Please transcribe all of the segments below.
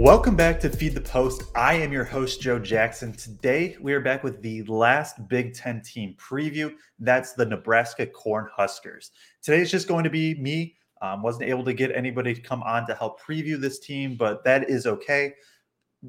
Welcome back to Feed the Post. I am your host, Joe Jackson. Today, we are back with the last Big Ten team preview. That's the Nebraska Cornhuskers. Today is just going to be me. Um, wasn't able to get anybody to come on to help preview this team, but that is okay.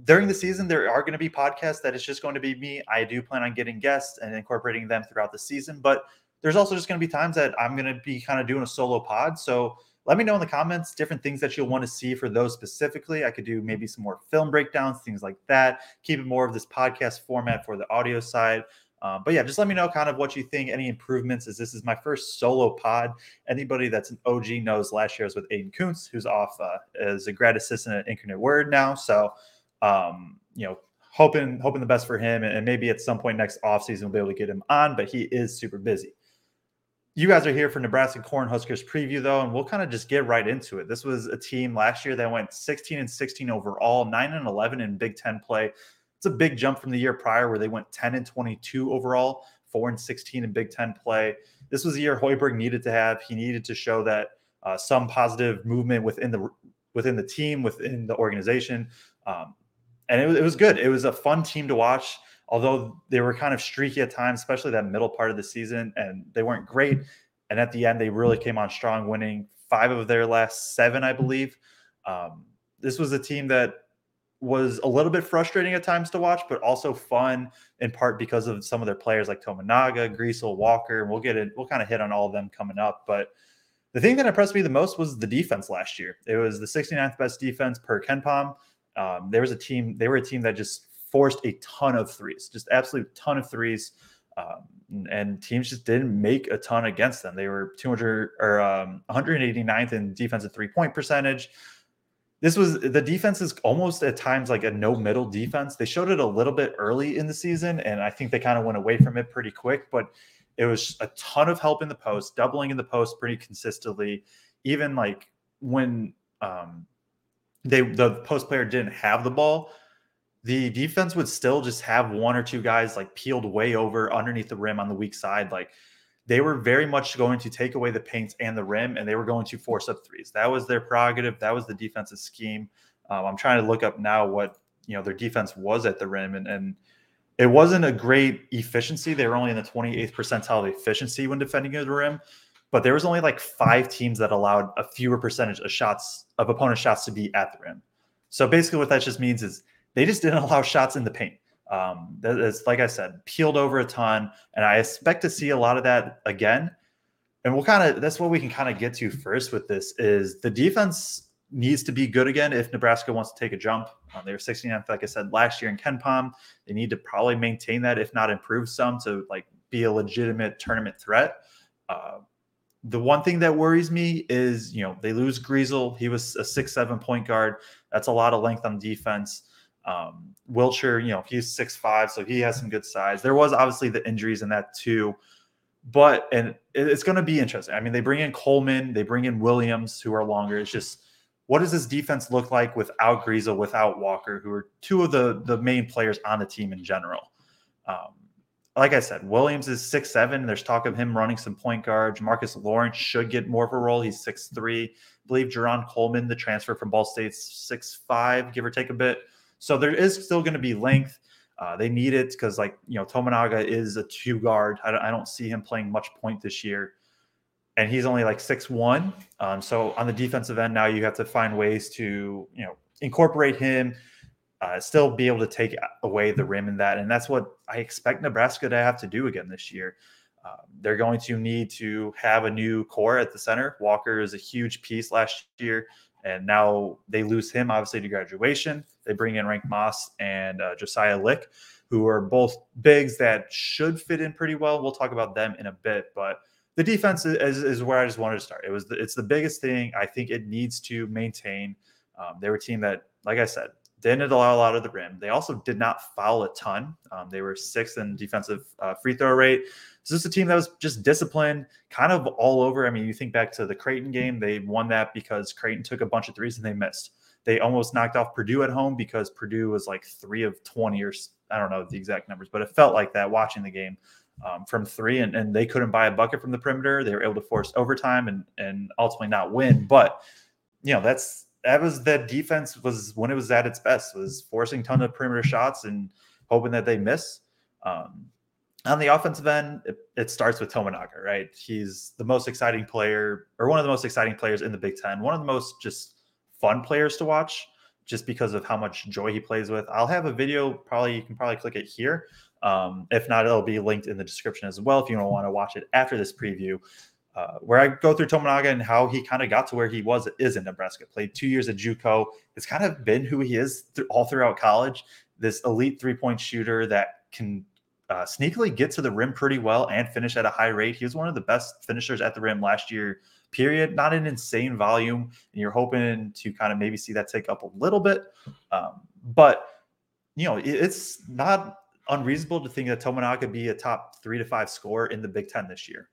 During the season, there are going to be podcasts that it's just going to be me. I do plan on getting guests and incorporating them throughout the season, but there's also just going to be times that I'm going to be kind of doing a solo pod. So let me know in the comments different things that you'll want to see for those specifically. I could do maybe some more film breakdowns, things like that. Keep it more of this podcast format for the audio side. Um, but yeah, just let me know kind of what you think, any improvements, as this is my first solo pod. Anybody that's an OG knows last year I was with Aiden Kuntz, who's off uh, as a grad assistant at Incarnate Word now. So, um, you know, hoping hoping the best for him, and maybe at some point next offseason we'll be able to get him on, but he is super busy you guys are here for Nebraska Cornhuskers preview though, and we'll kind of just get right into it. This was a team last year that went 16 and 16 overall, 9 and 11 in Big Ten play. It's a big jump from the year prior where they went 10 and 22 overall, 4 and 16 in Big Ten play. This was a year Hoiberg needed to have. He needed to show that uh, some positive movement within the within the team, within the organization, um, and it, it was good. It was a fun team to watch although they were kind of streaky at times, especially that middle part of the season, and they weren't great. And at the end, they really came on strong, winning five of their last seven, I believe. Um, this was a team that was a little bit frustrating at times to watch, but also fun in part because of some of their players like Tominaga, Griesel, Walker. And we'll get it, we'll kind of hit on all of them coming up. But the thing that impressed me the most was the defense last year. It was the 69th best defense per KenPom. Um, there was a team, they were a team that just forced a ton of threes, just absolute ton of threes. Um, and teams just didn't make a ton against them. They were 200 or um, 189th in defensive three point percentage. This was the defense is almost at times like a no middle defense. They showed it a little bit early in the season, and I think they kind of went away from it pretty quick. But it was a ton of help in the post, doubling in the post pretty consistently. Even like when um, they the post player didn't have the ball, the defense would still just have one or two guys like peeled way over underneath the rim on the weak side. Like they were very much going to take away the paint and the rim, and they were going to force up threes. That was their prerogative. That was the defensive scheme. Um, I'm trying to look up now what you know their defense was at the rim, and, and it wasn't a great efficiency. They were only in the 28th percentile of efficiency when defending the rim, but there was only like five teams that allowed a fewer percentage of shots of opponent shots to be at the rim. So basically, what that just means is they just didn't allow shots in the paint. Um, it's like I said, peeled over a ton, and I expect to see a lot of that again. And we'll kind of that's what we can kind of get to first with this is the defense needs to be good again if Nebraska wants to take a jump. Um, they were 69th, like I said, last year in KenPom. They need to probably maintain that, if not improve some, to like be a legitimate tournament threat. Uh, the one thing that worries me is, you know, they lose Griesel. He was a six, seven point guard. That's a lot of length on defense. Um, Wilcher, you know, he's six five, so he has some good size. There was obviously the injuries in that too, but and it's going to be interesting. I mean, they bring in Coleman, they bring in Williams, who are longer. It's just what does this defense look like without Griesel, without Walker, who are two of the the main players on the team in general. Um, like I said, Williams is six seven. There's talk of him running some point guard. Marcus Lawrence should get more of a role. He's six three. I believe Jarron Coleman, the transfer from Ball State's six five, give or take a bit. So there is still going to be length. Uh, they need it because, like, you know, Tominaga is a two guard. I don't, I don't, see him playing much point this year. And he's only like six one. Um, so on the defensive end, now you have to find ways to, you know, incorporate him, uh, still be able to take away the rim in that. And that's what I expect Nebraska to have to do again this year. Um, they're going to need to have a new core at the center. Walker is a huge piece last year. And now they lose him, obviously, to graduation. They bring in Rienk Moss and uh, Josiah Allick, who are both bigs that should fit in pretty well. We'll talk about them in a bit, but the defense is, is where I just wanted to start. It was the, it's the biggest thing. I think it needs to maintain. Um, they were a team that, like I said, didn't allow a lot of the rim. They also did not foul a ton. Um, they were sixth in defensive uh, free throw rate. So this is a team that was just disciplined, kind of all over. I mean, you think back to the Creighton game, they won that because Creighton took a bunch of threes and they missed. They almost knocked off Purdue at home because Purdue was like three of 20 or I don't know the exact numbers, but it felt like that watching the game um, from three and, and they couldn't buy a bucket from the perimeter. They were able to force overtime and, and ultimately not win. But, you know, that's that was that defense was when it was at its best was forcing ton of perimeter shots and hoping that they miss. Um, on the offensive end, it, it, starts with Tominaga, right? He's the most exciting player, or one of the most exciting players in the Big Ten. One of the most just fun players to watch, just because of how much joy he plays with. I'll have a video. Probably you can probably click it here. Um, if not, it'll be linked in the description as well if you don't want to watch it after this preview. Uh, where I go through Tominaga and how he kind of got to where he was is in Nebraska. Played two years at JUCO. It's kind of been who he is th- all throughout college. This elite three point shooter that can uh, sneakily get to the rim pretty well and finish at a high rate. He was one of the best finishers at the rim last year. Period. Not an insane volume, and you're hoping to kind of maybe see that take up a little bit, um, but you know it's not unreasonable to think that Tominaga could be a top three to five scorer in the Big Ten this year.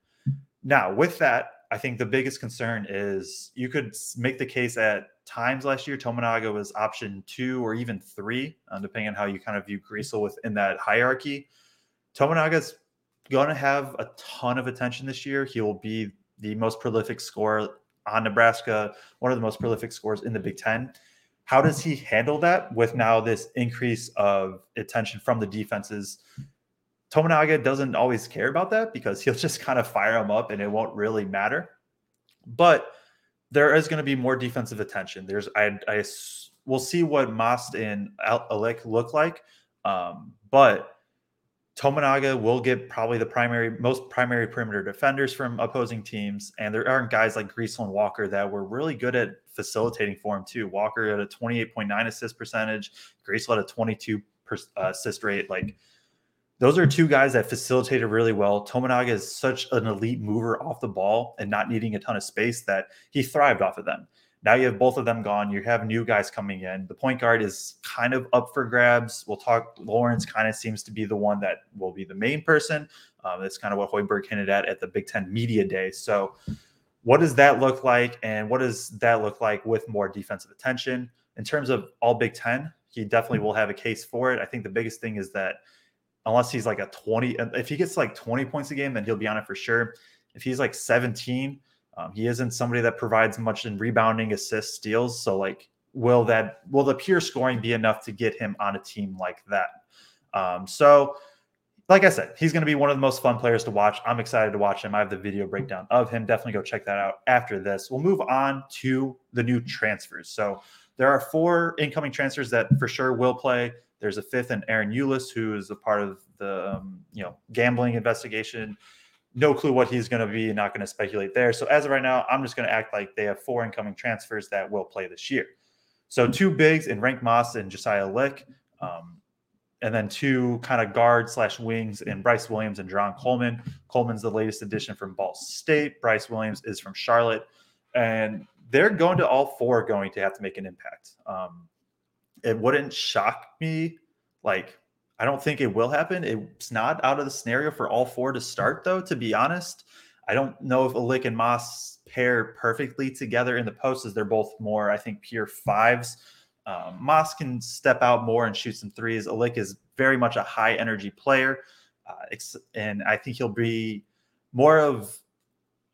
Now, with that, I think the biggest concern is you could make the case at times last year, Tominaga was option two or even three, uh, depending on how you kind of view Griesel within that hierarchy. Tominaga's going to have a ton of attention this year. He will be the most prolific scorer on Nebraska, one of the most prolific scores in the Big Ten. How does he handle that with now this increase of attention from the defenses? Tominaga doesn't always care about that because he'll just kind of fire him up and it won't really matter. But there is going to be more defensive attention. There's I, I we'll see what Mast and Allick look like, um, but Tominaga will get probably the primary most primary perimeter defenders from opposing teams, and there aren't guys like Griesel and Walker that were really good at facilitating for him too. Walker at a 28.9 assist percentage, Griesel at a 22 per, uh, assist rate. Like those are two guys that facilitated really well. Tominaga is such an elite mover off the ball and not needing a ton of space that he thrived off of them. Now you have both of them gone. You have new guys coming in. The point guard is kind of up for grabs. We'll talk. Lawrence kind of seems to be the one that will be the main person. Um, that's kind of what Hoiberg hinted at at the Big Ten Media Day. So, what does that look like? And what does that look like with more defensive attention? In terms of all Big Ten, he definitely will have a case for it. I think the biggest thing is that unless he's like a 20, if he gets like 20 points a game, then he'll be on it for sure. If he's like 17, um, he isn't somebody that provides much in rebounding, assists, steals. So like, will that will the pure scoring be enough to get him on a team like that? Um, so, like I said, he's going to be one of the most fun players to watch. I'm excited to watch him. I have the video breakdown of him. Definitely go check that out after this. We'll move on to the new transfers. So there are four incoming transfers that for sure will play. There's a fifth and Ahron Ulis, who is a part of the um, you know gambling investigation. No clue what he's going to be. Not going to speculate there. So as of right now, I'm just going to act like they have four incoming transfers that will play this year. So two bigs in Rienk Mast and Josiah Allick, um, and then two kind of guard slash wings in Brice Williams and Jarron Coleman. Coleman's the latest addition from Ball State. Brice Williams is from Charlotte, and they're going to all four going to have to make an impact. Um, it wouldn't shock me. Like, I don't think it will happen. It's not out of the scenario for all four to start, though, to be honest. I don't know if Allick and Moss pair perfectly together in the post, as they're both more, I think, pure fives. Um, Mast can step out more and shoot some threes. Allick is very much a high energy player. Uh, and I think he'll be more of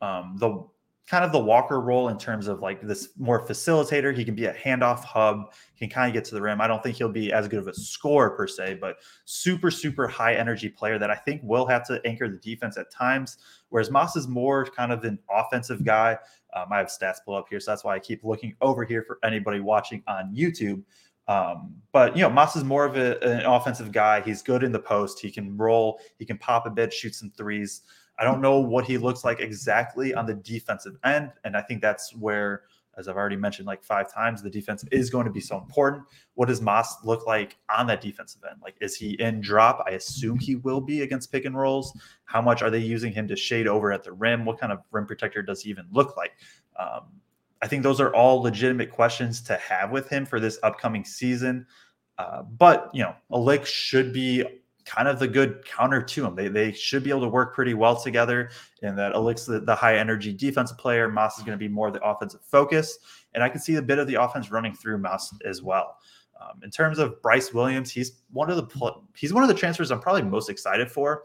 um, the kind of the Walker role in terms of like this more facilitator. He can be a handoff hub, can kind of get to the rim. I don't think he'll be as good of a scorer per se, but super, super high energy player that I think will have to anchor the defense at times. Whereas Moss is more kind of an offensive guy. Um, I have stats pull up here, so that's why I keep looking over here for anybody watching on YouTube. Um, but you know, Moss is more of a, an offensive guy. He's good in the post. He can roll. He can pop a bit, shoot some threes. I don't know what he looks like exactly on the defensive end. And I think that's where, as I've already mentioned like five times, the defense is going to be so important. What does Moss look like on that defensive end? Like, is he in drop? I assume he will be against pick and rolls. How much are they using him to shade over at the rim? What kind of rim protector does he even look like? Um, I think those are all legitimate questions to have with him for this upcoming season. Uh, but you know, Allick should be kind of the good counter to them. They, they should be able to work pretty well together. And that Allick's the, the high energy defensive player. Moss is going to be more the offensive focus. And I can see a bit of the offense running through Moss as well. Um, in terms of Brice Williams, he's one of the he's one of the transfers I'm probably most excited for.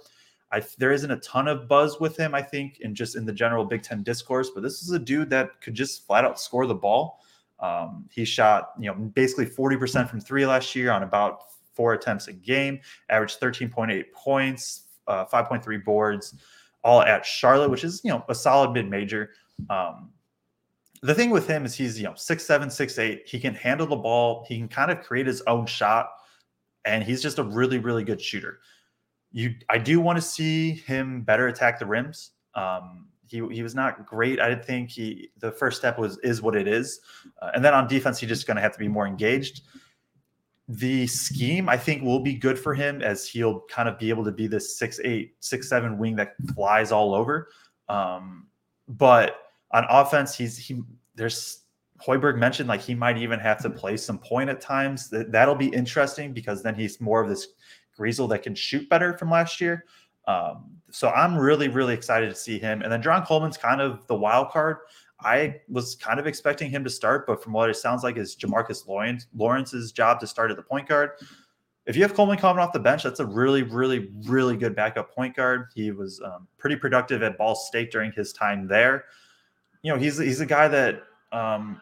I, there isn't a ton of buzz with him, I think, and just in the general Big Ten discourse. But this is a dude that could just flat out score the ball. Um, he shot, you know, basically 40% from three last year on about four attempts a game, averaged 13.8 points, uh, 5.3 boards, all at Charlotte, which is, you know, a solid mid major. Um, the thing with him is he's, you know, six seven, six eight. He can handle the ball. He can kind of create his own shot, and he's just a really, really good shooter. You, I do want to see him better attack the rims. Um, he, he was not great. I think he the first step was is what it is, uh, and then on defense he's just going to have to be more engaged. The scheme I think will be good for him as he'll kind of be able to be this six eight six seven wing that flies all over. Um, but on offense, he's he there's Hoiberg mentioned like he might even have to play some point at times. That that'll be interesting because then he's more of this Griesel that can shoot better from last year. Um, so I'm really, really excited to see him. And then Jarron Coleman's kind of the wild card. I was kind of expecting him to start, but from what it sounds like is Jamarques Lawrence Lawrence's job to start at the point guard. If you have Coleman coming off the bench, that's a really, really, really good backup point guard. He was um, pretty productive at Ball State during his time there. You know, he's he's a guy that um,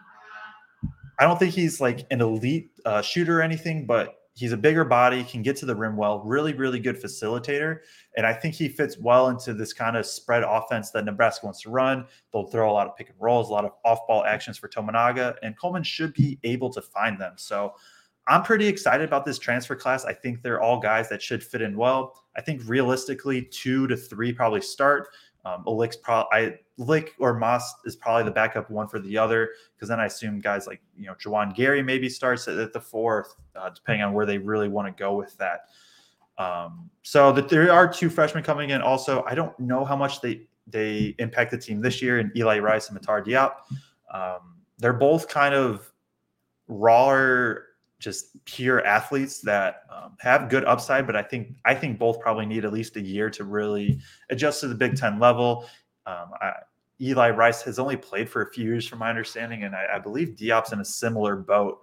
I don't think he's like an elite uh, shooter or anything, but he's a bigger body, can get to the rim well, really, really good facilitator. And I think he fits well into this kind of spread offense that Nebraska wants to run. They'll throw a lot of pick and rolls, a lot of off ball actions for Tominaga, and Coleman should be able to find them. So I'm pretty excited about this transfer class. I think they're all guys that should fit in well. I think realistically, two to three probably start. Um, probably I Lick or Moss is probably the backup one for the other because then I assume guys like you know Juwan Gary maybe starts at, at the fourth, uh, depending on where they really want to go with that. Um, so that there are two freshmen coming in. Also, I don't know how much they they impact the team this year, and Eli Rice and Matar Diop. Um, they're both kind of rawer just pure athletes that um, have good upside, but I think I think both probably need at least a year to really adjust to the Big Ten level. Um, I, Eli Rice has only played for a few years, from my understanding, and I, I believe Diop's in a similar boat.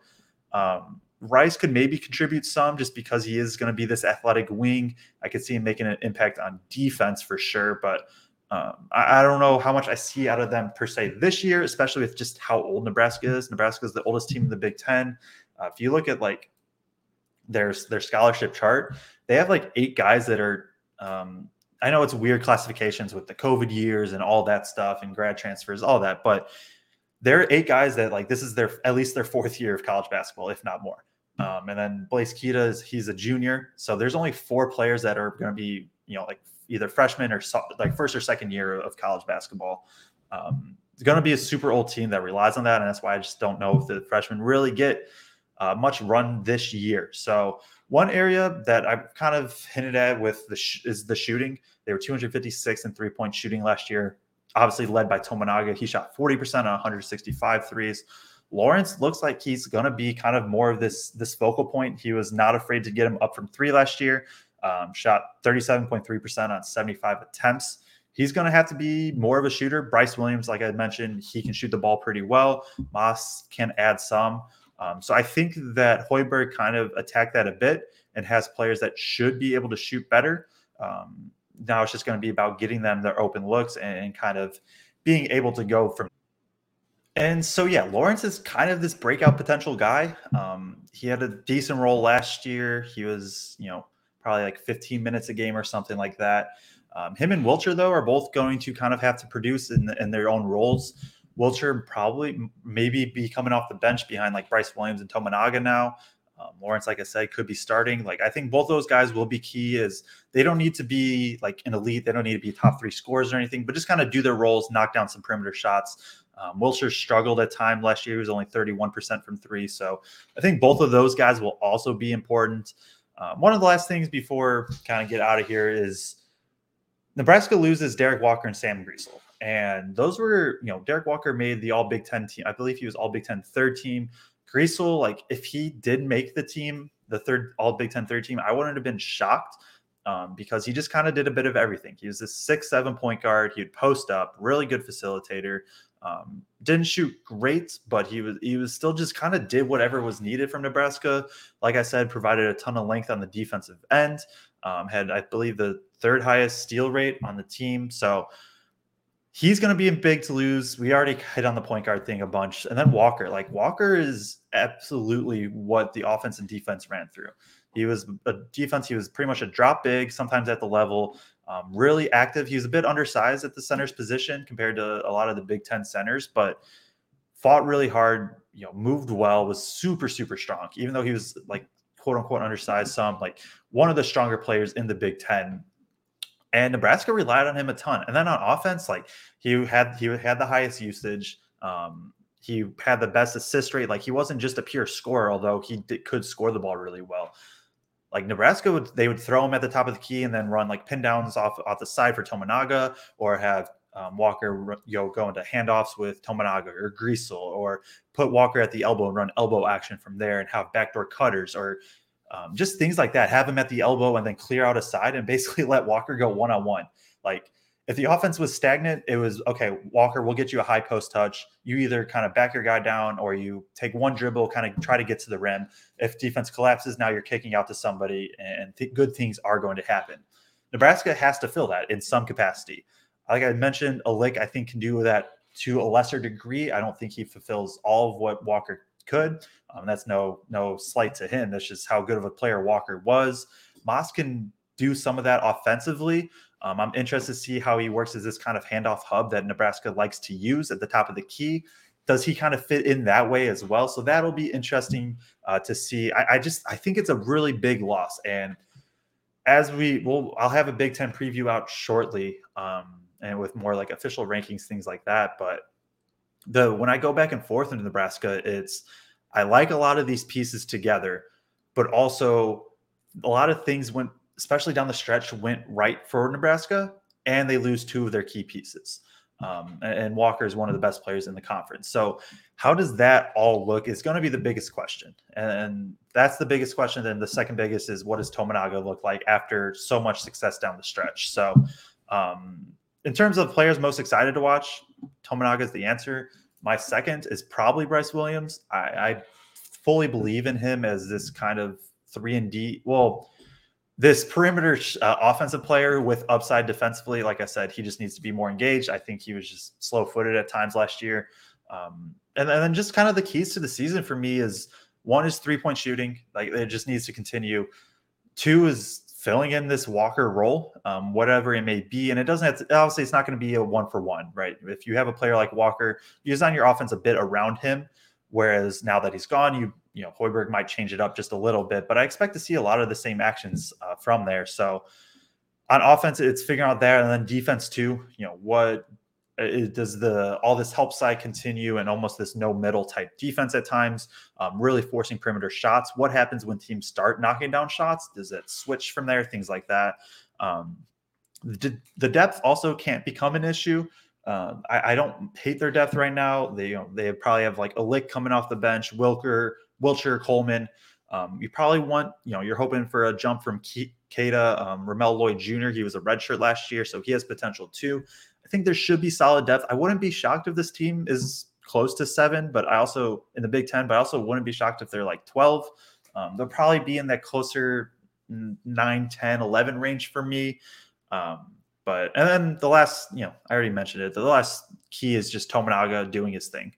Um, Rice could maybe contribute some just because he is going to be this athletic wing. I could see him making an impact on defense for sure, but um, I, I, don't know how much I see out of them per se this year, especially with just how old Nebraska is. Nebraska is the oldest team in the Big Ten. Uh, if you look at like their their scholarship chart, they have like eight guys that are. Um, I know it's weird classifications with the COVID years and all that stuff and grad transfers, all that, but there are eight guys that like this is their at least their fourth year of college basketball, if not more. Um, and then Blaise Keita is he's a junior, so there's only four players that are going to be you know like either freshman or so, like first or second year of college basketball. Um, it's going to be a super old team that relies on that, and that's why I just don't know if the freshmen really get uh, much run this year. So one area that I've kind of hinted at with the sh- is the shooting. They were 256 in three point shooting last year, obviously led by Tominaga. He shot 40% on 165 threes. Lawrence looks like he's going to be kind of more of this this focal point. He was not afraid to get him up from three last year. Um, shot 37.3% on 75 attempts. He's going to have to be more of a shooter. Brice Williams, like I mentioned, he can shoot the ball pretty well. Moss can add some. Um, so I think that Hoiberg kind of attacked that a bit and has players that should be able to shoot better. Um, now it's just going to be about getting them their open looks and, and kind of being able to go from. And so, yeah, Lawrence is kind of this breakout potential guy. Um, he had a decent role last year. He was, you know, probably like 15 minutes a game or something like that. Um, him and Wilcher, though, are both going to kind of have to produce in, in their own roles. Wilcher probably maybe be coming off the bench behind like Brice Williams and Tominaga now. Um, Lawrence, like I said, could be starting. Like I think both those guys will be key. Is they don't need to be like an elite. They don't need to be top three scores or anything, but just kind of do their roles, knock down some perimeter shots. Um, Wilcher struggled at time last year. He was only 31% from three. So I think both of those guys will also be important. Um, one of the last things before kind of get out of here is Nebraska loses Derrick Walker and Sam Griesel. And those were, you know, Derrick Walker made the all Big Ten team. I believe he was all Big Ten third team. Griesel, like if he did make the team, the third all Big Ten third team, I wouldn't have been shocked um, because he just kind of did a bit of everything. He was this six, seven point guard. He'd post up, really good facilitator. Um, didn't shoot great, but he was he was still just kind of did whatever was needed from Nebraska. Like I said, provided a ton of length on the defensive end. Um, had I believe the third highest steal rate on the team. So he's going to be in big to lose. We already hit on the point guard thing a bunch. And then Walker, like Walker is absolutely what the offense and defense ran through. He was a defense, he was pretty much a drop big, sometimes at the level, um, really active. He was a bit undersized at the center's position compared to a lot of the Big Ten centers, but fought really hard, you know, moved well, was super, super strong, even though he was like quote unquote undersized some, like one of the stronger players in the Big Ten and Nebraska relied on him a ton. And then on offense, like he had he had the highest usage. Um, he had the best assist rate. Like he wasn't just a pure scorer, although he could score the ball really well. Like Nebraska would they would throw him at the top of the key and then run like pin downs off off the side for Tominaga, or have um, Walker you know go into handoffs with Tominaga or Griesel, or put Walker at the elbow and run elbow action from there, and have backdoor cutters or um, just things like that. Have him at the elbow and then clear out a side and basically let Walker go one on one. Like if the offense was stagnant, it was okay. Walker, we'll get you a high post touch. You either kind of back your guy down or you take one dribble, kind of try to get to the rim. If defense collapses, now you're kicking out to somebody, and th- good things are going to happen. Nebraska has to fill that in some capacity. Like I mentioned, Allick, I think, can do that to a lesser degree. I don't think he fulfills all of what Walker could. Um, that's no no slight to him. That's just how good of a player Walker was. Moss can do some of that offensively. Um, I'm interested to see how he works as this kind of handoff hub that Nebraska likes to use at the top of the key. Does he kind of fit in that way as well? So that'll be interesting uh, to see. I, I just I think it's a really big loss, and as we will, I'll have a Big Ten preview out shortly, um, and with more like official rankings, things like that. But the when I go back and forth into Nebraska, it's I like a lot of these pieces together, but also a lot of things went, especially down the stretch, went right for Nebraska, and they lose two of their key pieces. Um, and Walker is one of the best players in the conference. So, how does that all look? Is going to be the biggest question, and that's the biggest question. Then the second biggest is what does Tominaga look like after so much success down the stretch? So, um, in terms of players most excited to watch, Tominaga is the answer. My second is probably Brice Williams. I, I fully believe in him as this kind of three and D. Well, this perimeter uh, offensive player with upside defensively. Like I said, he just needs to be more engaged. I think he was just slow footed at times last year. Um, and, and then just kind of the keys to the season for me is one is three point shooting. Like it just needs to continue. Two is filling in this Walker role, um, whatever it may be. And it doesn't have to, obviously, it's not going to be a one for one, right? If you have a player like Walker, you design your offense a bit around him. Whereas now that he's gone, you you know Hoiberg might change it up just a little bit, but I expect to see a lot of the same actions uh, from there. So on offense, it's figuring out there, and then defense too. You know what does the all this help side continue and almost this no middle type defense at times, um, really forcing perimeter shots. What happens when teams start knocking down shots? Does it switch from there? Things like that. Um, the, the depth also can't become an issue. Um, I, I, don't hate their depth right now. They you know they probably have like Allick coming off the bench, Wilker, Wilcher, Coleman. Um, you probably want, you know, you're hoping for a jump from Keita, um, Ramel Lloyd Jr. He was a redshirt last year, so he has potential too. I think there should be solid depth. I wouldn't be shocked if this team is close to seven, but I also in the Big Ten, but I also wouldn't be shocked if they're like 12. Um, they'll probably be in that closer 9, 10, 11 range for me. Um, but and then the last, you know, I already mentioned it. The last key is just Tominaga doing his thing.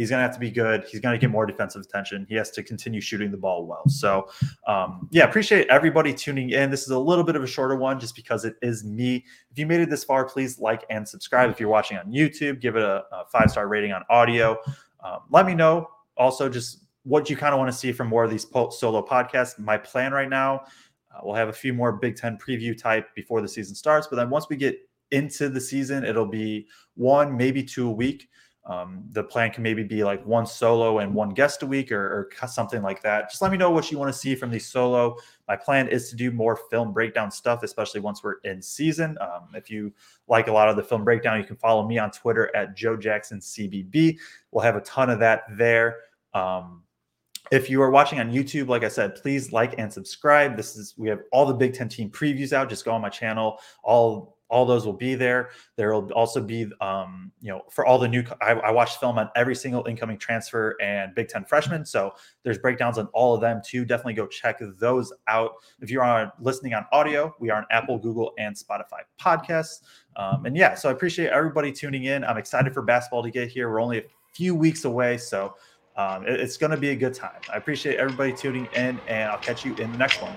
He's going to have to be good. He's going to get more defensive attention. He has to continue shooting the ball well. So, um, yeah, appreciate everybody tuning in. This is a little bit of a shorter one just because it is me. If you made it this far, please like and subscribe. If you're watching on YouTube, give it a, a five star rating on audio. Um, let me know also just what you kind of want to see from more of these solo podcasts. My plan right now, uh, we'll have a few more Big Ten preview type before the season starts. But then once we get into the season, it'll be one, maybe two a week. Um, the plan can maybe be like one solo and one guest a week or, or, something like that. Just let me know what you want to see from these solo. My plan is to do more film breakdown stuff, especially once we're in season. Um, if you like a lot of the film breakdown, you can follow me on Twitter at Joe Jackson CBB. We'll have a ton of that there. Um, if you are watching on YouTube, like I said, please like and subscribe. This is we have all the Big Ten team previews out. Just go on my channel. All all those will be there. There will also be, um, you know, for all the new. I, I watched film on every single incoming transfer and Big Ten freshman, so there's breakdowns on all of them too. Definitely go check those out. If you're on listening on audio, we are on Apple, Google, and Spotify podcasts. Um, and yeah, so I appreciate everybody tuning in. I'm excited for basketball to get here. We're only a few weeks away, so um, it, it's going to be a good time. I appreciate everybody tuning in, and I'll catch you in the next one.